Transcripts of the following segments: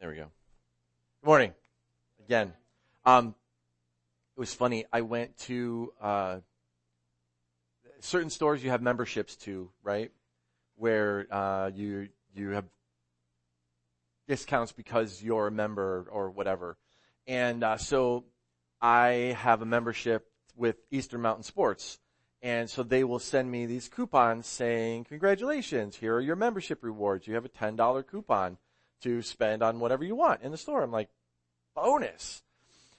There we go. Good morning. Again. Um, it was funny. I went to, uh, certain stores you have memberships to, right? Where, uh, you, you have discounts because you're a member or whatever. And, uh, so I have a membership with Eastern Mountain Sports. And so they will send me these coupons saying, congratulations, here are your membership rewards. You have a $10 coupon to spend on whatever you want in the store. I'm like, bonus.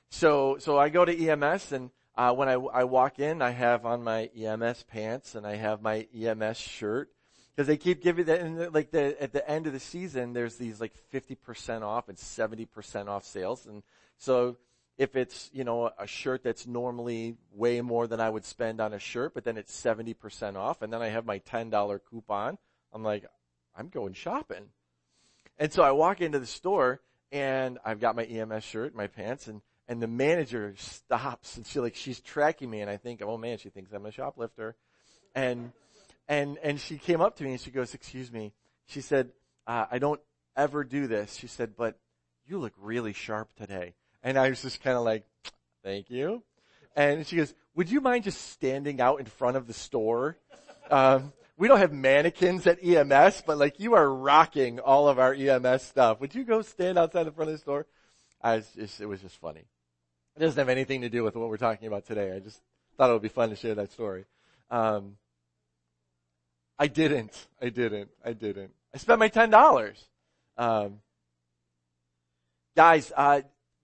So, so I go to EMS and, uh, when I, I walk in, I have on my EMS pants and I have my EMS shirt because they keep giving that, and like the, at the end of the season, there's these like 50% off and 70% off sales. And so if it's, you know, a shirt that's normally way more than I would spend on a shirt, but then it's 70% off and then I have my $10 coupon, I'm like, I'm going shopping. And so I walk into the store and I've got my EMS shirt, my pants, and, and the manager stops and she like, she's tracking me and I think, oh man, she thinks I'm a shoplifter. And, and, and she came up to me and she goes, excuse me. She said, uh, I don't ever do this. She said, but you look really sharp today. And I was just kind of like, thank you. And she goes, would you mind just standing out in front of the store? Um, we don't have mannequins at EMS, but like you are rocking all of our EMS stuff. Would you go stand outside the front of the store? I was just, it was just funny. It doesn't have anything to do with what we're talking about today. I just thought it would be fun to share that story. Um, I didn't. I didn't. I didn't. I spent my ten dollars. Um, guys, uh,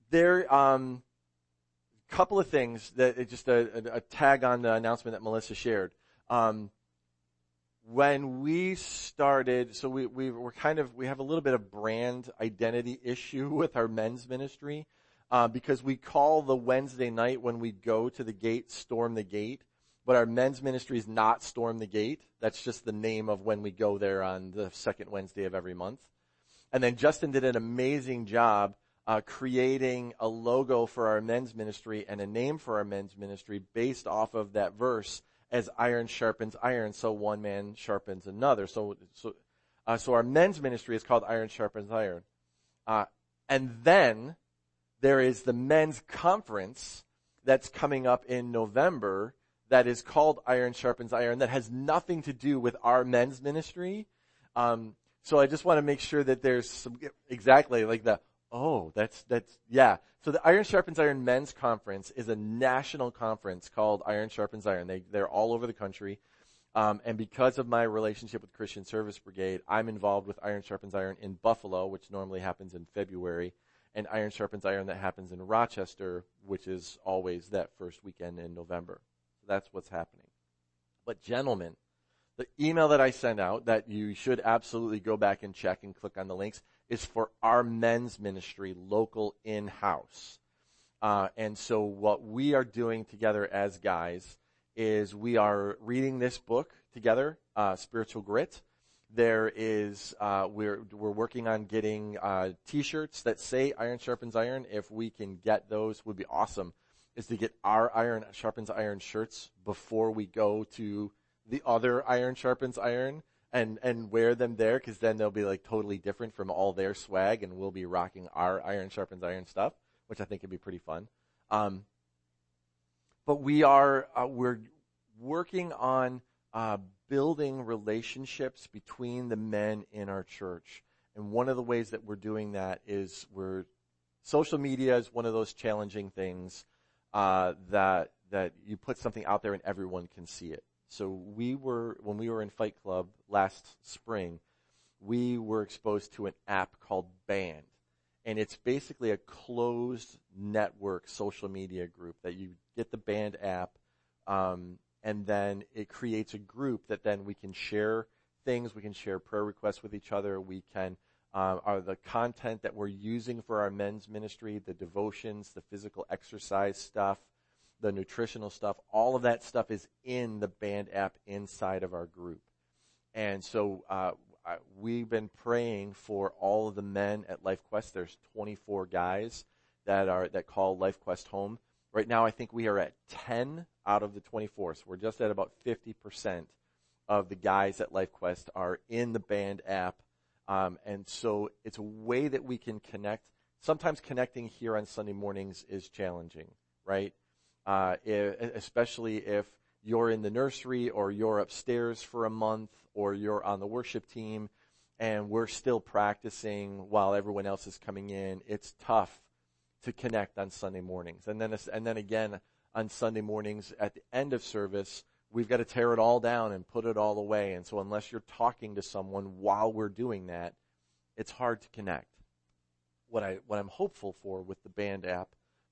there um, couple of things that just a, a, a, tag on the announcement that Melissa shared. Um, when we started, so we, we were kind of, we have a little bit of brand identity issue with our men's ministry, uh, because we call the Wednesday night when we go to the gate, storm the gate, but our men's ministry is not storm the gate. That's just the name of when we go there on the second Wednesday of every month. And then Justin did an amazing job, uh, creating a logo for our men's ministry and a name for our men's ministry based off of that verse as iron sharpens iron, so one man sharpens another. So, so, uh, so our men's ministry is called Iron Sharpens Iron. Uh, and then there is the men's conference that's coming up in November that is called Iron Sharpens Iron that has nothing to do with our men's ministry. Um, so I just want to make sure that there's some, exactly like the Oh, that's, that's, yeah. So the Iron Sharpens Iron Men's Conference is a national conference called Iron Sharpens Iron. They, they're all over the country. Um, and because of my relationship with Christian Service Brigade, I'm involved with Iron Sharpens Iron in Buffalo, which normally happens in February, and Iron Sharpens Iron that happens in Rochester, which is always that first weekend in November. So that's what's happening. But gentlemen, the email that I sent out that you should absolutely go back and check and click on the links is for our men's ministry, local in-house. Uh, and so what we are doing together as guys is we are reading this book together, uh, Spiritual Grit. There is uh, we're we're working on getting uh, T-shirts that say "Iron Sharpens Iron." If we can get those, would be awesome. Is to get our Iron Sharpens Iron shirts before we go to the other Iron Sharpens Iron and and wear them there because then they'll be like totally different from all their swag, and we'll be rocking our Iron Sharpens Iron stuff, which I think would be pretty fun. Um, but we are uh, we're working on uh, building relationships between the men in our church, and one of the ways that we're doing that is we're social media is one of those challenging things uh, that that you put something out there and everyone can see it. So we were, when we were in Fight Club last spring, we were exposed to an app called Band. And it's basically a closed network social media group that you get the Band app, um, and then it creates a group that then we can share things, we can share prayer requests with each other, we can uh, are the content that we're using for our men's ministry, the devotions, the physical exercise stuff, the nutritional stuff, all of that stuff is in the band app inside of our group. And so uh, we've been praying for all of the men at LifeQuest. There's 24 guys that are that call LifeQuest home. Right now, I think we are at 10 out of the 24. So we're just at about 50% of the guys at LifeQuest are in the band app. Um, and so it's a way that we can connect. Sometimes connecting here on Sunday mornings is challenging, right? Uh, especially if you're in the nursery or you're upstairs for a month or you're on the worship team and we're still practicing while everyone else is coming in. It's tough to connect on Sunday mornings. And then, and then again on Sunday mornings at the end of service, we've got to tear it all down and put it all away. And so unless you're talking to someone while we're doing that, it's hard to connect. What I, what I'm hopeful for with the band app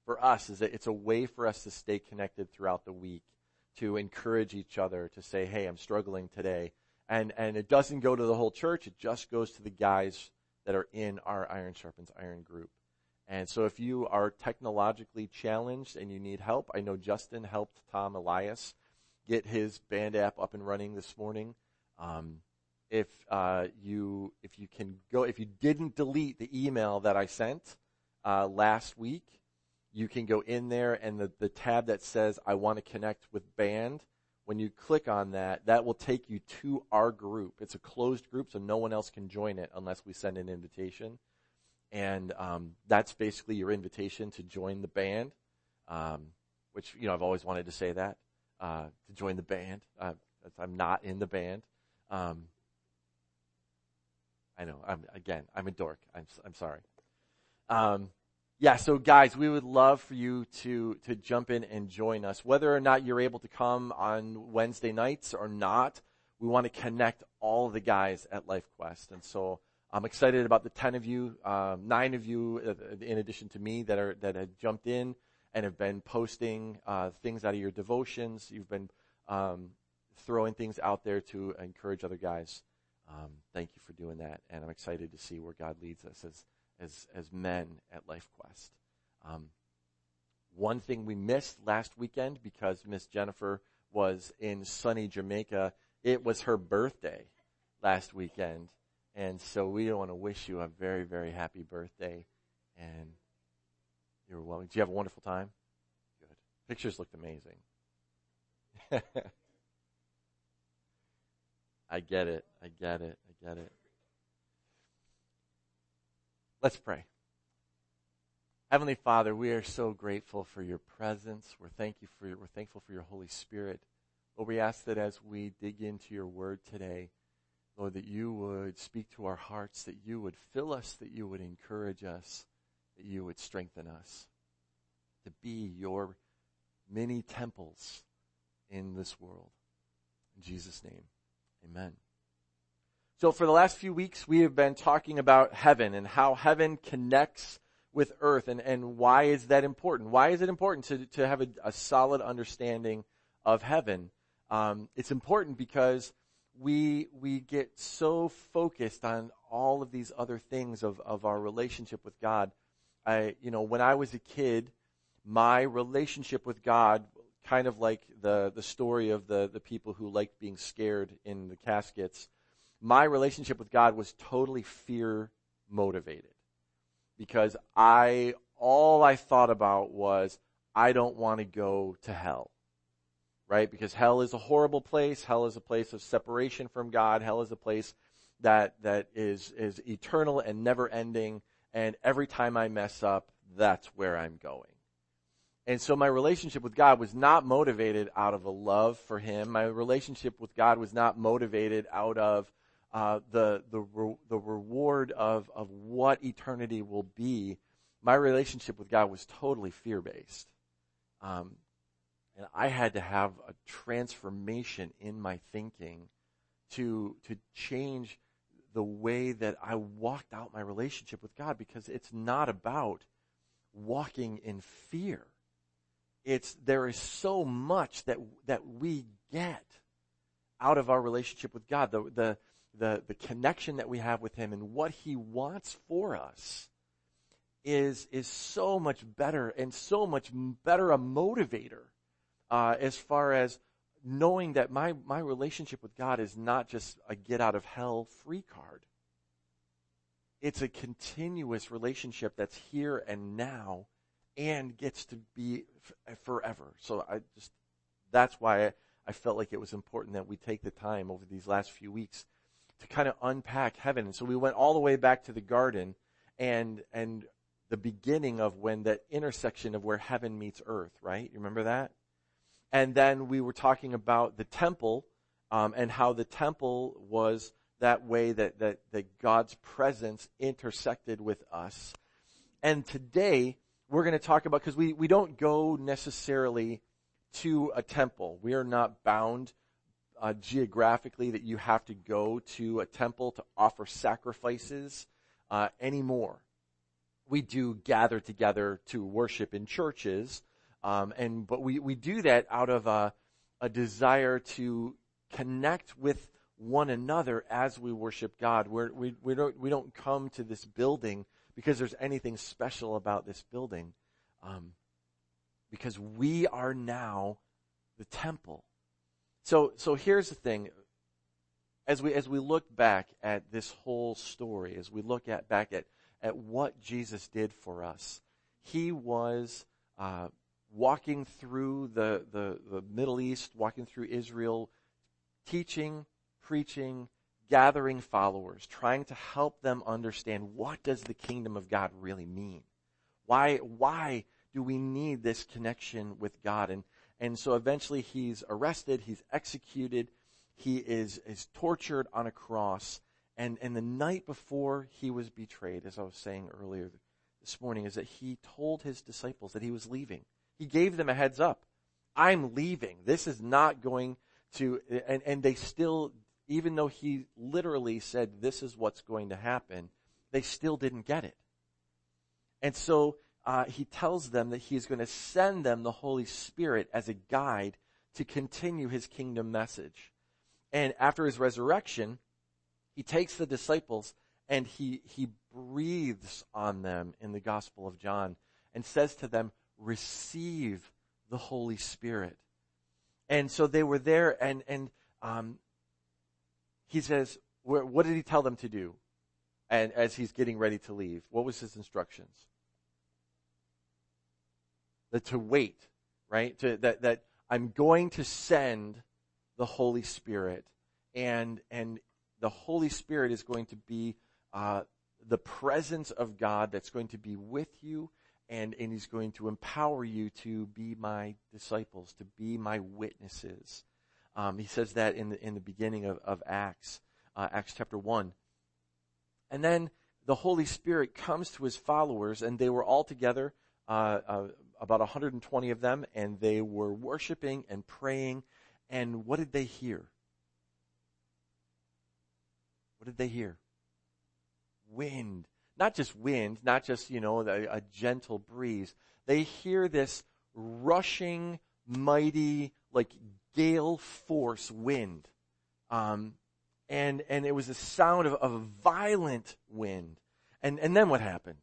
for us is that it's a way for us to stay connected throughout the week, to encourage each other, to say, hey, I'm struggling today. And, and it doesn't go to the whole church, it just goes to the guys that are in our Iron Sharpens Iron group. And so if you are technologically challenged and you need help, I know Justin helped Tom Elias get his band app up and running this morning. Um, if uh, you if you can go if you didn't delete the email that I sent uh, last week, you can go in there and the, the tab that says I want to connect with band. When you click on that, that will take you to our group. It's a closed group, so no one else can join it unless we send an invitation. And um, that's basically your invitation to join the band, um, which you know I've always wanted to say that uh, to join the band. Uh, I'm not in the band. Um, I know. I'm again. I'm a dork. I'm I'm sorry. Yeah. So guys, we would love for you to to jump in and join us, whether or not you're able to come on Wednesday nights or not. We want to connect all the guys at LifeQuest, and so I'm excited about the ten of you, um, nine of you, uh, in addition to me, that are that have jumped in and have been posting uh, things out of your devotions. You've been um, throwing things out there to encourage other guys. Um, thank you for doing that, and I'm excited to see where God leads us as as as men at LifeQuest. Um, one thing we missed last weekend because Miss Jennifer was in sunny Jamaica. It was her birthday last weekend, and so we want to wish you a very very happy birthday, and you're welcome. Did you have a wonderful time? Good. Pictures looked amazing. I get it. I get it. I get it. Let's pray. Heavenly Father, we are so grateful for your presence. We're thank you for your, we're thankful for your Holy Spirit. Lord, we ask that as we dig into your word today, Lord, that you would speak to our hearts, that you would fill us, that you would encourage us, that you would strengthen us to be your many temples in this world. In Jesus' name, amen. So for the last few weeks, we have been talking about heaven and how heaven connects with earth and, and why is that important? Why is it important to, to have a, a solid understanding of heaven? Um, it's important because we, we get so focused on all of these other things of, of our relationship with God I, you know, when I was a kid, my relationship with God, kind of like the, the story of the, the people who liked being scared in the caskets, my relationship with God was totally fear motivated. Because I, all I thought about was, I don't want to go to hell. Right? Because hell is a horrible place. Hell is a place of separation from God. Hell is a place that, that is, is eternal and never ending and every time I mess up, that's where I'm going. And so my relationship with God was not motivated out of a love for Him. My relationship with God was not motivated out of uh, the the re- the reward of of what eternity will be. My relationship with God was totally fear based, um, and I had to have a transformation in my thinking to to change the way that I walked out my relationship with God because it's not about walking in fear. It's, there is so much that, that we get out of our relationship with God, the, the, the, the connection that we have with Him and what He wants for us is, is so much better and so much better a motivator, uh, as far as knowing that my, my relationship with God is not just a get out of hell free card. It's a continuous relationship that's here and now and gets to be f- forever. So I just, that's why I, I felt like it was important that we take the time over these last few weeks to kind of unpack heaven. And so we went all the way back to the garden and, and the beginning of when that intersection of where heaven meets earth, right? You remember that? And then we were talking about the temple, um, and how the temple was that way that, that, that God's presence intersected with us. And today, we're going to talk about, because we, we don't go necessarily to a temple. We are not bound uh, geographically that you have to go to a temple to offer sacrifices uh, anymore. We do gather together to worship in churches, um, and but we, we do that out of a, a desire to connect with one another as we worship God. We're, we we don't we don't come to this building because there's anything special about this building, um, because we are now the temple. So, so here's the thing. As we, as we look back at this whole story, as we look at, back at, at what Jesus did for us, He was, uh, walking through the, the, the Middle East, walking through Israel, teaching, preaching, gathering followers, trying to help them understand what does the kingdom of God really mean? Why, why do we need this connection with God? And, and so eventually he's arrested, he's executed, he is, is tortured on a cross. And, and the night before he was betrayed, as I was saying earlier this morning, is that he told his disciples that he was leaving. He gave them a heads up. I'm leaving. This is not going to, and, and they still, even though he literally said this is what's going to happen, they still didn't get it. And so uh, he tells them that he is going to send them the Holy Spirit as a guide to continue his kingdom message. And after his resurrection, he takes the disciples and he, he breathes on them in the Gospel of John and says to them, receive the Holy Spirit. And so they were there and, and, um, he says, what did he tell them to do? And as he's getting ready to leave, what was his instructions? To wait, right? To, that, that I'm going to send the Holy Spirit and, and the Holy Spirit is going to be, uh, the presence of God that's going to be with you and, and he's going to empower you to be my disciples, to be my witnesses. Um, he says that in the, in the beginning of, of Acts, uh, Acts chapter 1. And then the Holy Spirit comes to his followers and they were all together, uh, uh, about 120 of them, and they were worshiping and praying. And what did they hear? What did they hear? Wind. Not just wind, not just, you know, a, a gentle breeze. They hear this rushing, mighty, like gale force wind. Um, and, and it was the sound of, of a violent wind. And, and then what happened?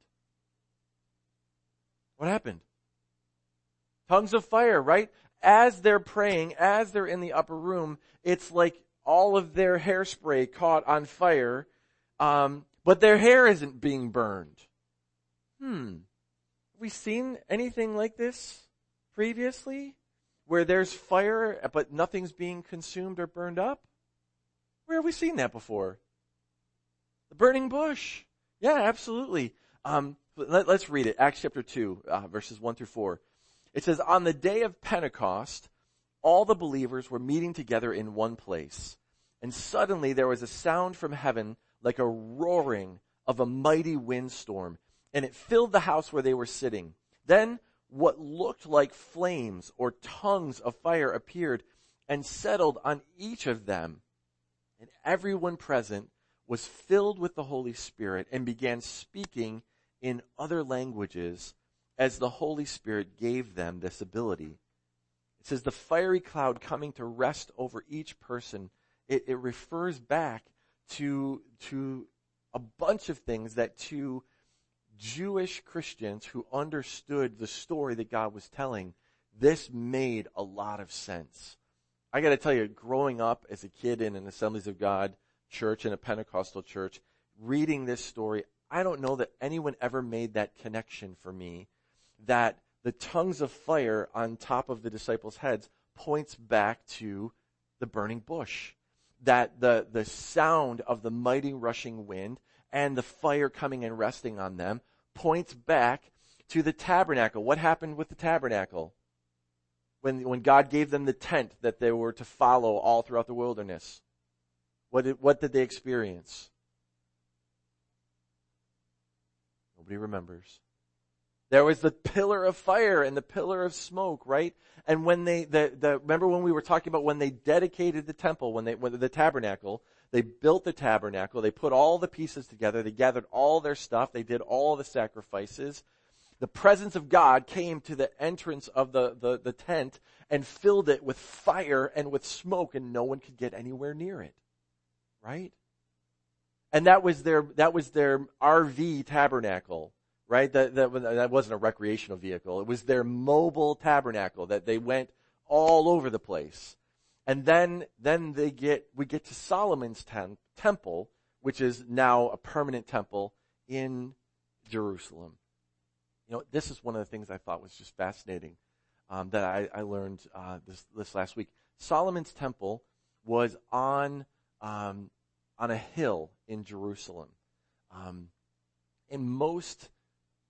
What happened? Tongues of fire, right? As they're praying, as they're in the upper room, it's like all of their hairspray caught on fire, um, but their hair isn't being burned. Hmm. Have we seen anything like this previously? Where there's fire, but nothing's being consumed or burned up? Where have we seen that before? The burning bush. Yeah, absolutely. Um, let, us read it. Acts chapter 2, uh, verses 1 through 4. It says, on the day of Pentecost, all the believers were meeting together in one place. And suddenly there was a sound from heaven like a roaring of a mighty windstorm, and it filled the house where they were sitting. Then what looked like flames or tongues of fire appeared and settled on each of them. And everyone present was filled with the Holy Spirit and began speaking in other languages as the Holy Spirit gave them this ability. It says the fiery cloud coming to rest over each person. It, it refers back to, to a bunch of things that to Jewish Christians who understood the story that God was telling, this made a lot of sense. I gotta tell you, growing up as a kid in an Assemblies of God church, in a Pentecostal church, reading this story, I don't know that anyone ever made that connection for me that the tongues of fire on top of the disciples' heads points back to the burning bush. that the, the sound of the mighty rushing wind and the fire coming and resting on them points back to the tabernacle. What happened with the tabernacle? When, when God gave them the tent that they were to follow all throughout the wilderness. What did, what did they experience? Nobody remembers. There was the pillar of fire and the pillar of smoke, right? And when they, the, the, remember when we were talking about when they dedicated the temple, when they, when the tabernacle, they built the tabernacle, they put all the pieces together, they gathered all their stuff, they did all the sacrifices. The presence of God came to the entrance of the, the, the tent and filled it with fire and with smoke and no one could get anywhere near it. Right? And that was their, that was their RV tabernacle, right? That, that, that wasn't a recreational vehicle. It was their mobile tabernacle that they went all over the place. And then, then they get, we get to Solomon's tem- temple, which is now a permanent temple in Jerusalem. You know, this is one of the things I thought was just fascinating um, that I, I learned uh, this this last week. Solomon's temple was on um, on a hill in Jerusalem. Um, in most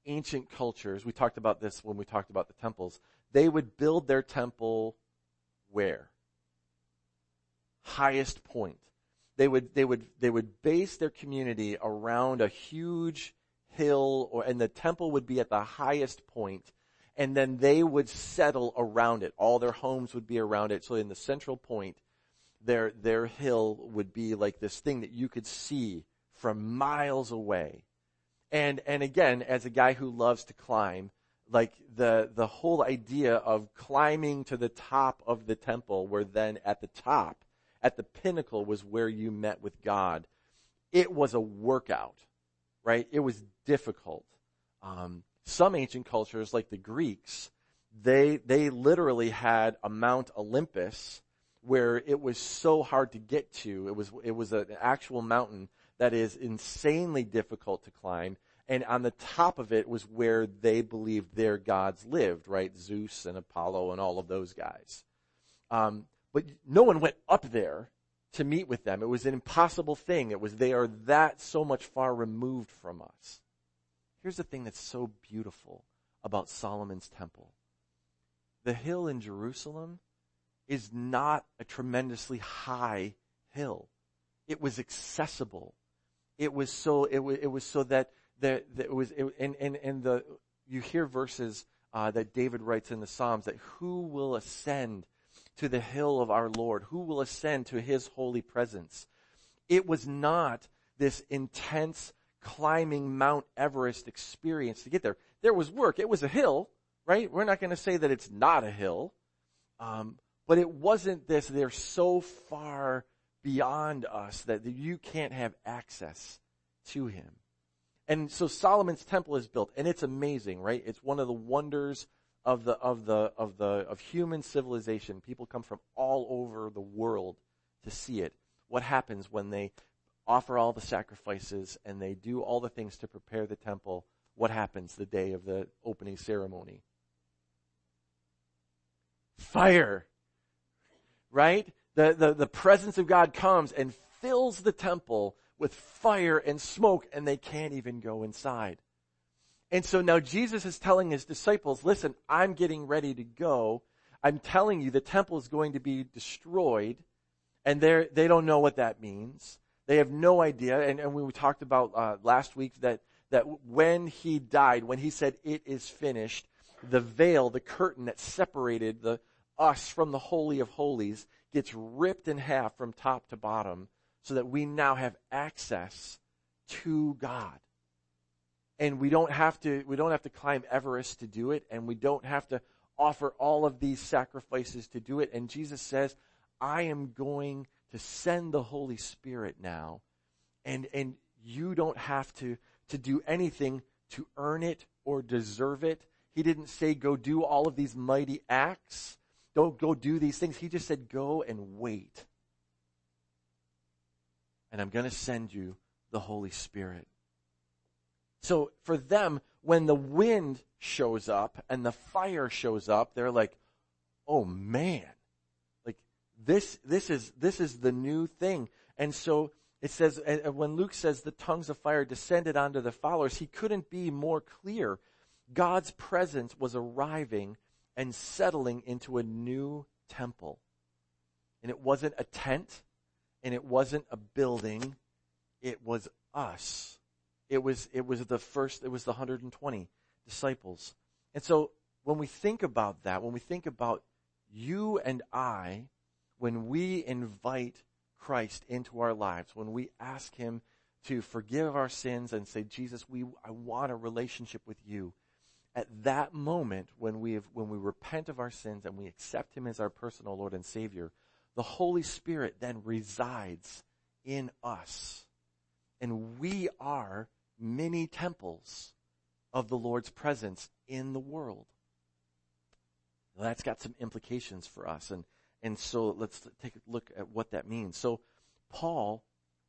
ancient cultures, we talked about this when we talked about the temples. They would build their temple where? Highest point. They would they would they would base their community around a huge hill, or and the temple would be at the highest point, and then they would settle around it. All their homes would be around it. So in the central point, their, their hill would be like this thing that you could see from miles away. And, and again, as a guy who loves to climb, like the, the whole idea of climbing to the top of the temple where then at the top, at the pinnacle was where you met with God. It was a workout, right? It was difficult. Um, some ancient cultures, like the Greeks, they, they literally had a Mount Olympus where it was so hard to get to. It was, it was an actual mountain that is insanely difficult to climb. And on the top of it was where they believed their gods lived, right? Zeus and Apollo and all of those guys. Um, but no one went up there to meet with them. It was an impossible thing. It was they are that so much far removed from us. Here's the thing that's so beautiful about Solomon's temple. The hill in Jerusalem is not a tremendously high hill. It was accessible. It was so, it was, it was so that, that, that it was, it, and, and, and the, you hear verses, uh, that David writes in the Psalms that who will ascend to the hill of our Lord? Who will ascend to his holy presence? It was not this intense climbing Mount Everest experience to get there. There was work. It was a hill, right? We're not going to say that it's not a hill. Um, but it wasn't this, they're so far beyond us that you can't have access to him. And so Solomon's temple is built and it's amazing, right? It's one of the wonders of the, of the, of the, of human civilization. People come from all over the world to see it. What happens when they offer all the sacrifices and they do all the things to prepare the temple? What happens the day of the opening ceremony? Fire right? The, the, the presence of God comes and fills the temple with fire and smoke and they can't even go inside. And so now Jesus is telling his disciples, listen, I'm getting ready to go. I'm telling you the temple is going to be destroyed and they they don't know what that means. They have no idea. And, and we talked about uh, last week that, that when he died, when he said it is finished, the veil, the curtain that separated the, us from the Holy of Holies gets ripped in half from top to bottom so that we now have access to God. And we don't have to, we don't have to climb Everest to do it, and we don't have to offer all of these sacrifices to do it. And Jesus says, I am going to send the Holy Spirit now, and, and you don't have to, to do anything to earn it or deserve it. He didn't say go do all of these mighty acts. Don't go do these things. He just said, go and wait. And I'm going to send you the Holy Spirit. So for them, when the wind shows up and the fire shows up, they're like, oh man, like this, this is, this is the new thing. And so it says, when Luke says the tongues of fire descended onto the followers, he couldn't be more clear. God's presence was arriving and settling into a new temple. And it wasn't a tent, and it wasn't a building, it was us. It was, it was the first, it was the 120 disciples. And so when we think about that, when we think about you and I, when we invite Christ into our lives, when we ask Him to forgive our sins and say, Jesus, we, I want a relationship with you. At that moment, when we have, when we repent of our sins and we accept Him as our personal Lord and Savior, the Holy Spirit then resides in us. And we are many temples of the Lord's presence in the world. Well, that's got some implications for us. And, and so let's take a look at what that means. So Paul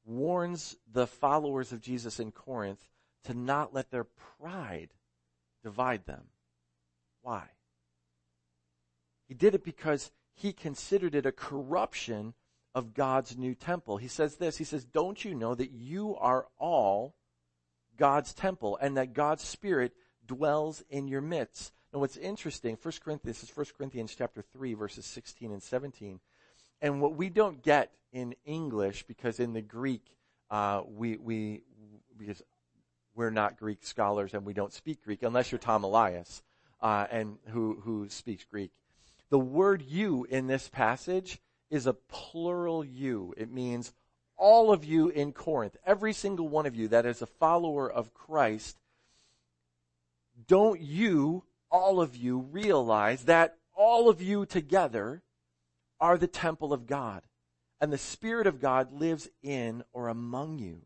warns the followers of Jesus in Corinth to not let their pride divide them. Why? He did it because he considered it a corruption of God's new temple. He says this, he says, don't you know that you are all God's temple and that God's Spirit dwells in your midst? Now what's interesting, 1 Corinthians, this is 1 Corinthians chapter 3 verses 16 and 17. And what we don't get in English, because in the Greek, uh, we, we, because we're not Greek scholars and we don't speak Greek unless you're Tom Elias, uh, and who, who speaks Greek. The word you in this passage is a plural you. It means all of you in Corinth, every single one of you that is a follower of Christ, don't you all of you realize that all of you together are the temple of God and the Spirit of God lives in or among you.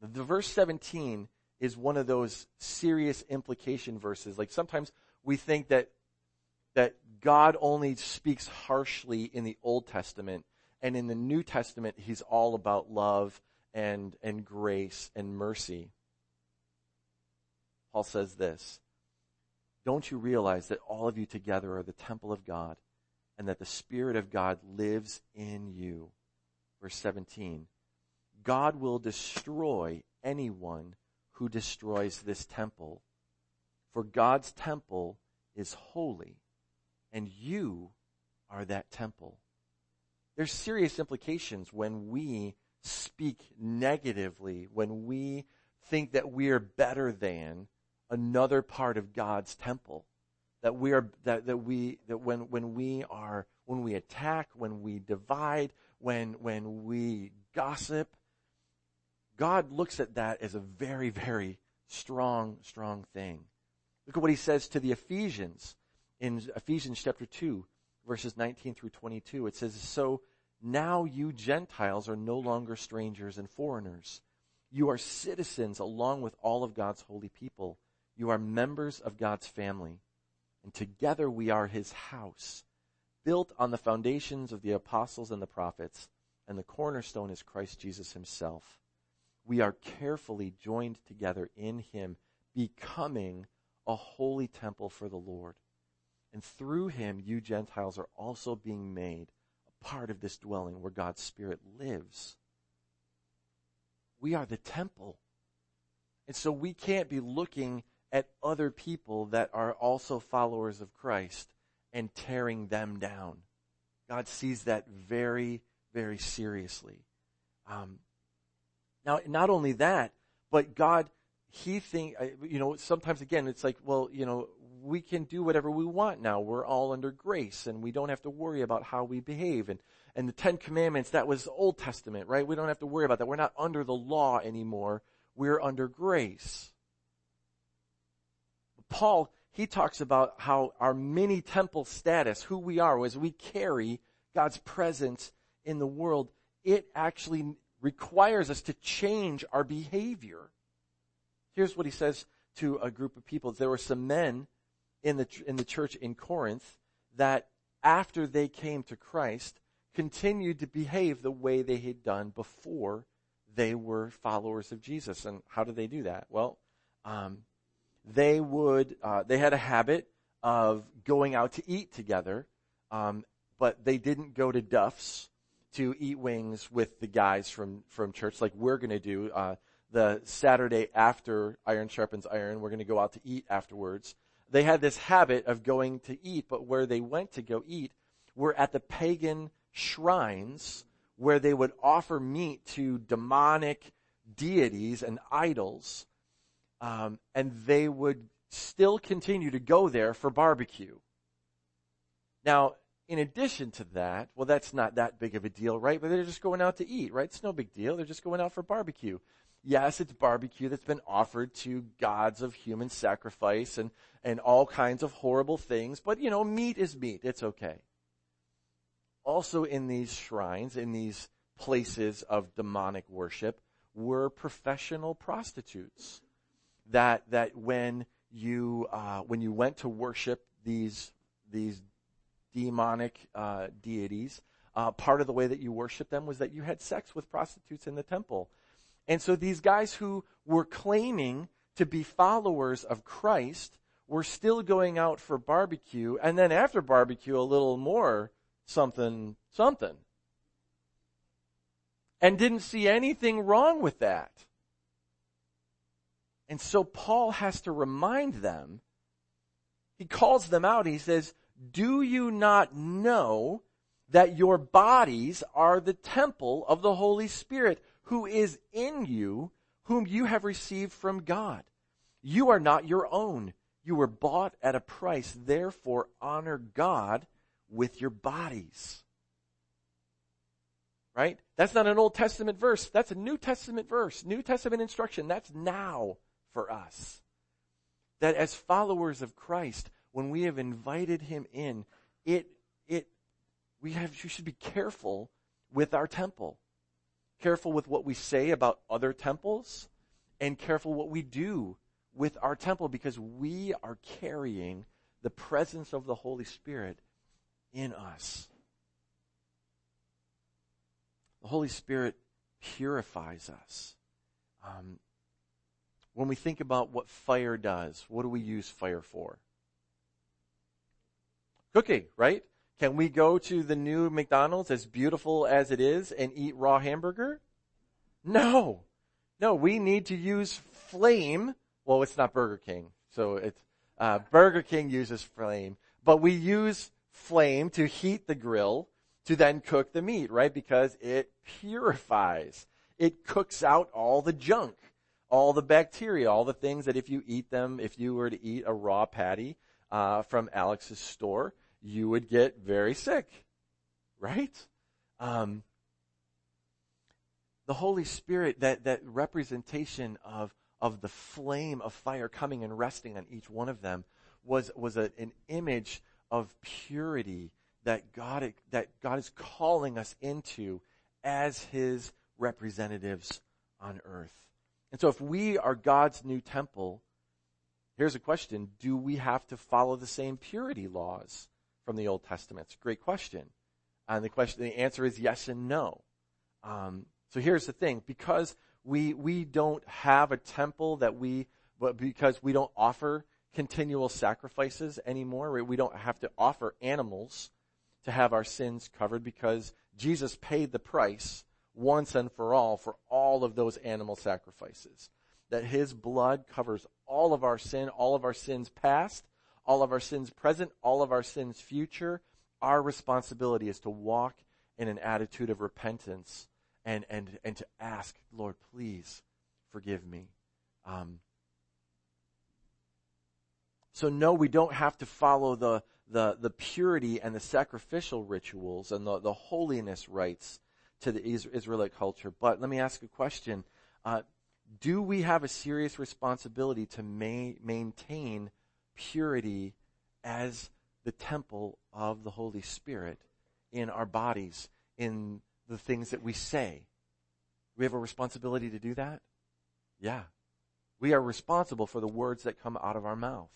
The verse 17 is one of those serious implication verses. Like sometimes we think that, that God only speaks harshly in the Old Testament and in the New Testament he's all about love and, and grace and mercy. Paul says this, don't you realize that all of you together are the temple of God and that the Spirit of God lives in you? Verse 17. God will destroy anyone who destroys this temple. For God's temple is holy, and you are that temple. There's serious implications when we speak negatively, when we think that we are better than another part of God's temple. That we are, that, that we, that when, when we are, when we attack, when we divide, when, when we gossip, God looks at that as a very, very strong, strong thing. Look at what he says to the Ephesians in Ephesians chapter 2, verses 19 through 22. It says, So now you Gentiles are no longer strangers and foreigners. You are citizens along with all of God's holy people you are members of God's family, and together we are his house, built on the foundations of the apostles and the prophets, and the cornerstone is Christ Jesus himself. We are carefully joined together in him, becoming a holy temple for the Lord. And through him, you Gentiles are also being made a part of this dwelling where God's Spirit lives. We are the temple. And so we can't be looking at other people that are also followers of Christ and tearing them down. God sees that very, very seriously. Um, now, not only that, but God, He think, uh, you know, sometimes again, it's like, well, you know, we can do whatever we want now. We're all under grace and we don't have to worry about how we behave. And, and the Ten Commandments, that was Old Testament, right? We don't have to worry about that. We're not under the law anymore. We're under grace. Paul, he talks about how our mini temple status, who we are, as we carry God's presence in the world, it actually requires us to change our behavior. Here's what he says to a group of people. There were some men in the, in the church in Corinth that after they came to Christ continued to behave the way they had done before they were followers of Jesus. And how did they do that? Well, um, they would, uh, they had a habit of going out to eat together, um, but they didn't go to Duff's to eat wings with the guys from, from church like we're going to do. Uh, the Saturday after Iron Sharpens Iron, we're going to go out to eat afterwards. They had this habit of going to eat, but where they went to go eat were at the pagan shrines where they would offer meat to demonic deities and idols, um, and they would still continue to go there for barbecue. Now, in addition to that, well, that's not that big of a deal, right? But they're just going out to eat, right? It's no big deal. They're just going out for barbecue. Yes, it's barbecue that's been offered to gods of human sacrifice and, and all kinds of horrible things, but you know, meat is meat. It's okay. Also in these shrines, in these places of demonic worship, were professional prostitutes. That, that when you, uh, when you went to worship these, these demonic uh, deities, uh, part of the way that you worship them was that you had sex with prostitutes in the temple. And so these guys who were claiming to be followers of Christ were still going out for barbecue, and then after barbecue, a little more something, something. And didn't see anything wrong with that. And so Paul has to remind them, he calls them out, he says, do you not know that your bodies are the temple of the Holy Spirit who is in you, whom you have received from God? You are not your own. You were bought at a price. Therefore, honor God with your bodies. Right? That's not an Old Testament verse. That's a New Testament verse. New Testament instruction. That's now for us. That as followers of Christ, when we have invited him in, it, it, we have, we should be careful with our temple. Careful with what we say about other temples and careful what we do with our temple because we are carrying the presence of the Holy Spirit in us. The Holy Spirit purifies us. Um, when we think about what fire does, what do we use fire for? Cooking, right? Can we go to the new McDonald's, as beautiful as it is, and eat raw hamburger? No. No, we need to use flame. Well, it's not Burger King, so it's, uh, Burger King uses flame, but we use flame to heat the grill to then cook the meat, right? Because it purifies. It cooks out all the junk, all the bacteria, all the things that if you eat them, if you were to eat a raw patty, uh, from Alex's store, you would get very sick, right? Um, the Holy Spirit, that, that representation of, of the flame of fire coming and resting on each one of them was, was a, an image of purity that God, that God is calling us into as His representatives on earth. And so if we are God's new temple, here's a question. Do we have to follow the same purity laws from the Old Testament? It's a great question. And the question, the answer is yes and no. Um, so here's the thing: because we we don't have a temple that we, but because we don't offer continual sacrifices anymore, we don't have to offer animals to have our sins covered because Jesus paid the price once and for all for all of those animal sacrifices. That his blood covers all of our sin, all of our sins past, all of our sins present, all of our sins future. Our responsibility is to walk in an attitude of repentance and, and, and to ask, Lord, please forgive me. Um, so no, we don't have to follow the, the, the purity and the sacrificial rituals and the, the holiness rites to the Israelite culture. But let me ask a question. Uh, do we have a serious responsibility to ma- maintain purity as the temple of the Holy Spirit in our bodies, in the things that we say. We have a responsibility to do that? Yeah. We are responsible for the words that come out of our mouth.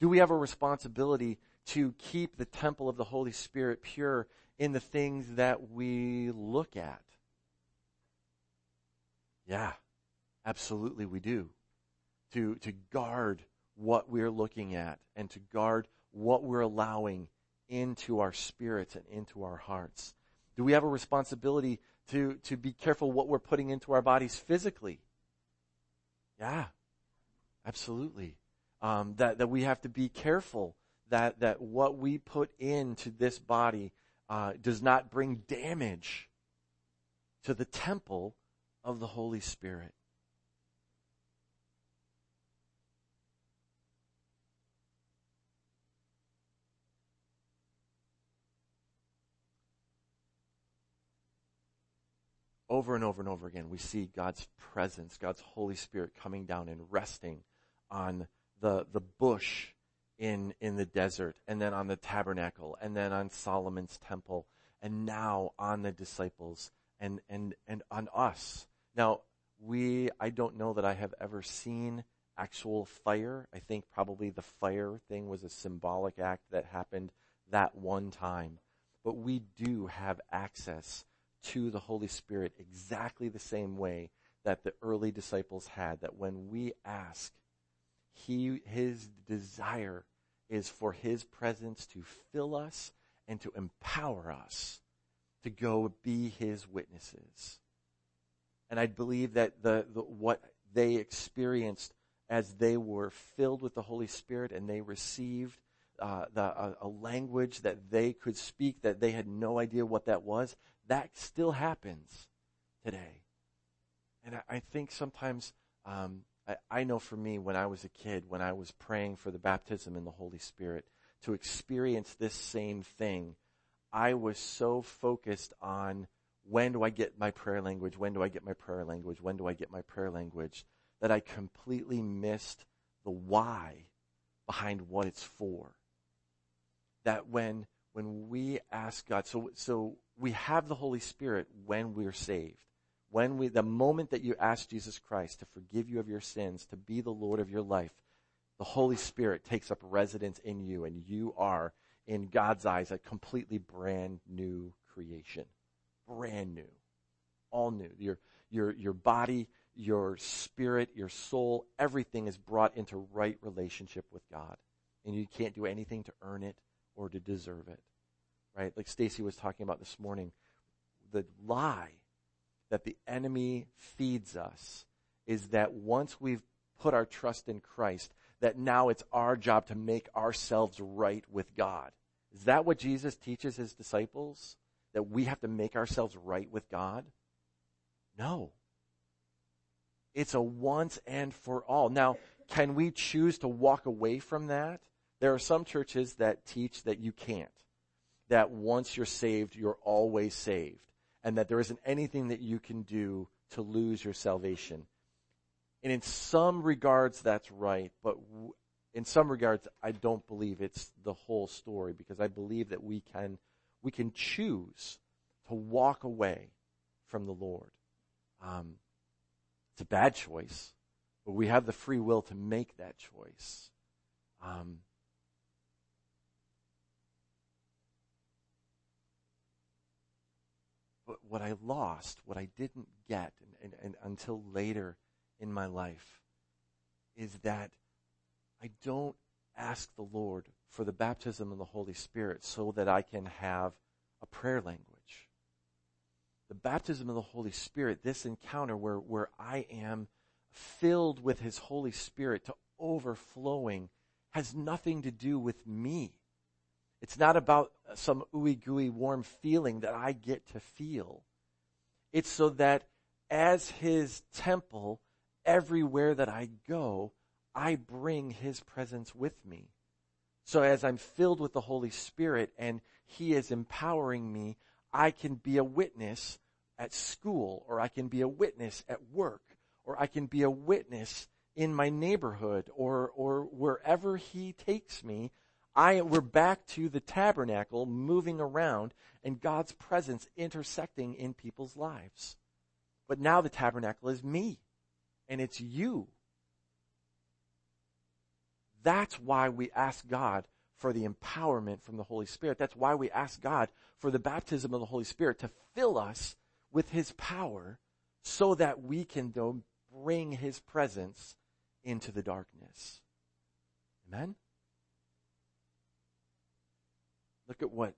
Do we have a responsibility to keep the temple of the Holy Spirit pure in the things that we look at? Yeah, absolutely we do. To, to guard what we're looking at and to guard what we're allowing into our spirits and into our hearts? Do we have a responsibility to, to be careful what we're putting into our bodies physically? Yeah, absolutely. Um, that, that we have to be careful that, that what we put into this body uh, does not bring damage to the temple of the Holy Spirit. Over and over and over again, we see God's presence, God's Holy Spirit coming down and resting on the, the bush in, in the desert, and then on the tabernacle, and then on Solomon's temple, and now on the disciples, and, and, and on us. Now, we, I don't know that I have ever seen actual fire. I think probably the fire thing was a symbolic act that happened that one time. But we do have access to the Holy Spirit exactly the same way that the early disciples had. That when we ask, he, his desire is for his presence to fill us and to empower us to go be his witnesses. And I believe that the, the what they experienced as they were filled with the Holy Spirit and they received uh, the, a, a language that they could speak that they had no idea what that was, that still happens today. And I, I think sometimes, um, I, I know for me, when I was a kid, when I was praying for the baptism in the Holy Spirit, to experience this same thing, I was so focused on when do I get my prayer language? When do I get my prayer language? When do I get my prayer language? That I completely missed the why behind what it's for. That when, when we ask God, so, so we have the Holy Spirit when we're saved. When we, the moment that you ask Jesus Christ to forgive you of your sins, to be the Lord of your life, the Holy Spirit takes up residence in you and you are, in God's eyes, a completely brand new creation. Brand new. All new. Your, your, your body, your spirit, your soul, everything is brought into right relationship with God. And you can't do anything to earn it or to deserve it right? Like Stacy was talking about this morning, the lie that the enemy feeds us is that once we've put our trust in Christ, that now it's our job to make ourselves right with God. Is that what Jesus teaches his disciples? That we have to make ourselves right with God? No. It's a once and for all. Now, can we choose to walk away from that? There are some churches that teach that you can't that once you're saved, you're always saved, and that there isn't anything that you can do to lose your salvation. And in some regards, that's right, but in some regards, I don't believe it's the whole story because I believe that we can, we can choose to walk away from the Lord. Um, it's a bad choice, but we have the free will to make that choice. Um, what I lost, what I didn't get and, and, and until later in my life is that I don't ask the Lord for the baptism of the Holy Spirit so that I can have a prayer language. The baptism of the Holy Spirit, this encounter where, where I am filled with His Holy Spirit to overflowing, has nothing to do with me. It's not about some ooey gooey warm feeling that I get to feel. It's so that as his temple, everywhere that I go, I bring his presence with me. So as I'm filled with the Holy Spirit and he is empowering me, I can be a witness at school or I can be a witness at work or I can be a witness in my neighborhood or, or wherever he takes me I, we're back to the tabernacle moving around and God's presence intersecting in people's lives. But now the tabernacle is me and it's you. That's why we ask God for the empowerment from the Holy Spirit. That's why we ask God for the baptism of the Holy Spirit to fill us with His power so that we can bring His presence into the darkness. Amen? Look at what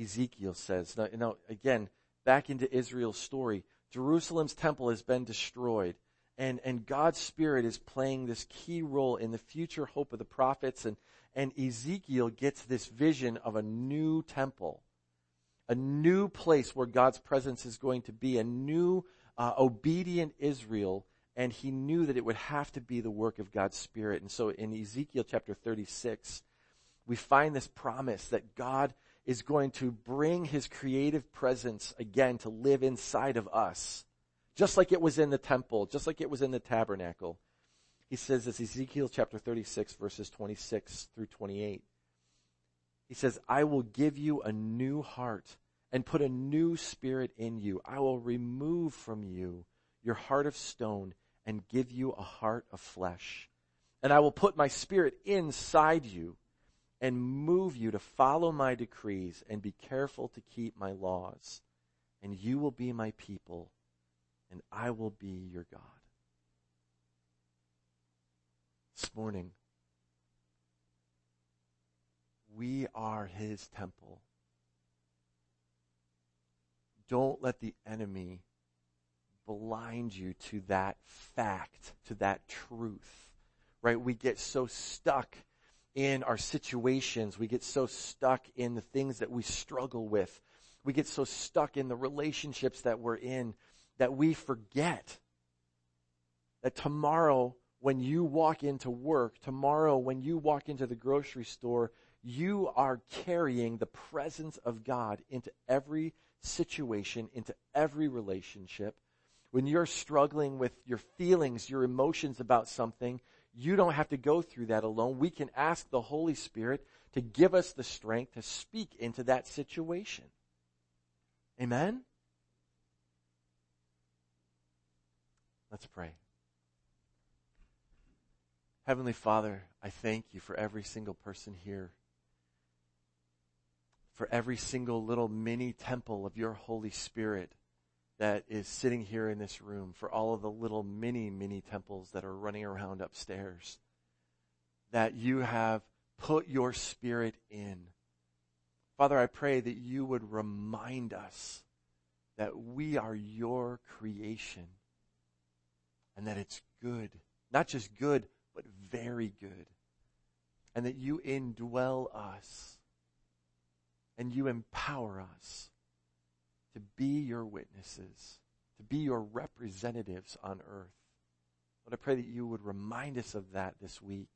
Ezekiel says. Now, now again, back into Israel's story. Jerusalem's temple has been destroyed and, and God's Spirit is playing this key role in the future hope of the prophets and, and Ezekiel gets this vision of a new temple, a new place where God's presence is going to be, a new uh, obedient Israel, and he knew that it would have to be the work of God's Spirit. And so in Ezekiel chapter 36, we find this promise that God is going to bring his creative presence again to live inside of us, just like it was in the temple, just like it was in the tabernacle. He says this Ezekiel chapter 36 verses 26 through 28. He says, I will give you a new heart and put a new spirit in you. I will remove from you your heart of stone and give you a heart of flesh. And I will put my spirit inside you and move you to follow my decrees and be careful to keep my laws. And you will be my people and I will be your God. This morning, we are his temple. Don't let the enemy blind you to that fact, to that truth, right? We get so stuck in our situations. We get so stuck in the things that we struggle with. We get so stuck in the relationships that we're in that we forget that tomorrow when you walk into work, tomorrow when you walk into the grocery store, you are carrying the presence of God into every situation, into every relationship. When you're struggling with your feelings, your emotions about something, you don't have to go through that alone. We can ask the Holy Spirit to give us the strength to speak into that situation. Amen? Let's pray. Heavenly Father, I thank you for every single person here, for every single little mini temple of your Holy Spirit that is sitting here in this room, for all of the little mini, mini temples that are running around upstairs, that you have put your Spirit in. Father, I pray that you would remind us that we are your creation and that it's good. Not just good, but very good. And that you indwell us and you empower us to be your witnesses, to be your representatives on earth. Lord, I pray that you would remind us of that this week.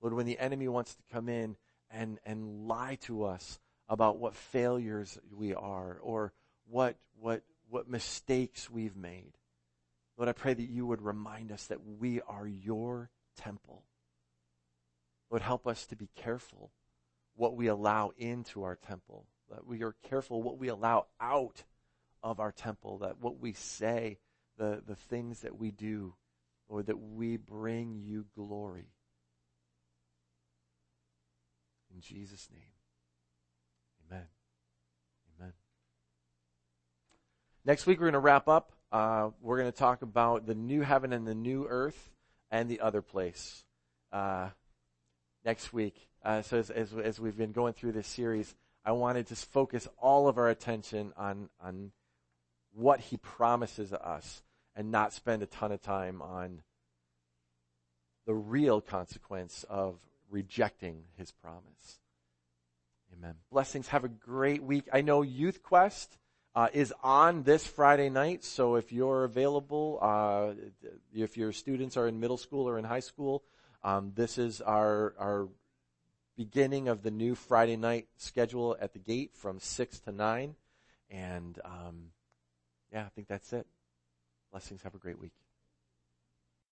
Lord, when the enemy wants to come in and, and lie to us about what failures we are or what, what, what mistakes we've made, Lord, I pray that you would remind us that we are your temple. Lord, help us to be careful what we allow into our temple, that we are careful what we allow out of our temple, that what we say, the, the things that we do, or that we bring you glory. In Jesus' name, amen. Amen. Next week, we're going to wrap up uh, we're going to talk about the new heaven and the new earth and the other place uh, next week. Uh, so as, as, as, we've been going through this series, I wanted to just focus all of our attention on on what He promises us, and not spend a ton of time on the real consequence of rejecting His promise. Amen. Blessings. Have a great week. I know Youth Quest uh, is on this Friday night. So if you're available, uh, if your students are in middle school or in high school, um, this is our our beginning of the new Friday night schedule at the gate from six to nine. And um, yeah, I think that's it. Blessings. Have a great week.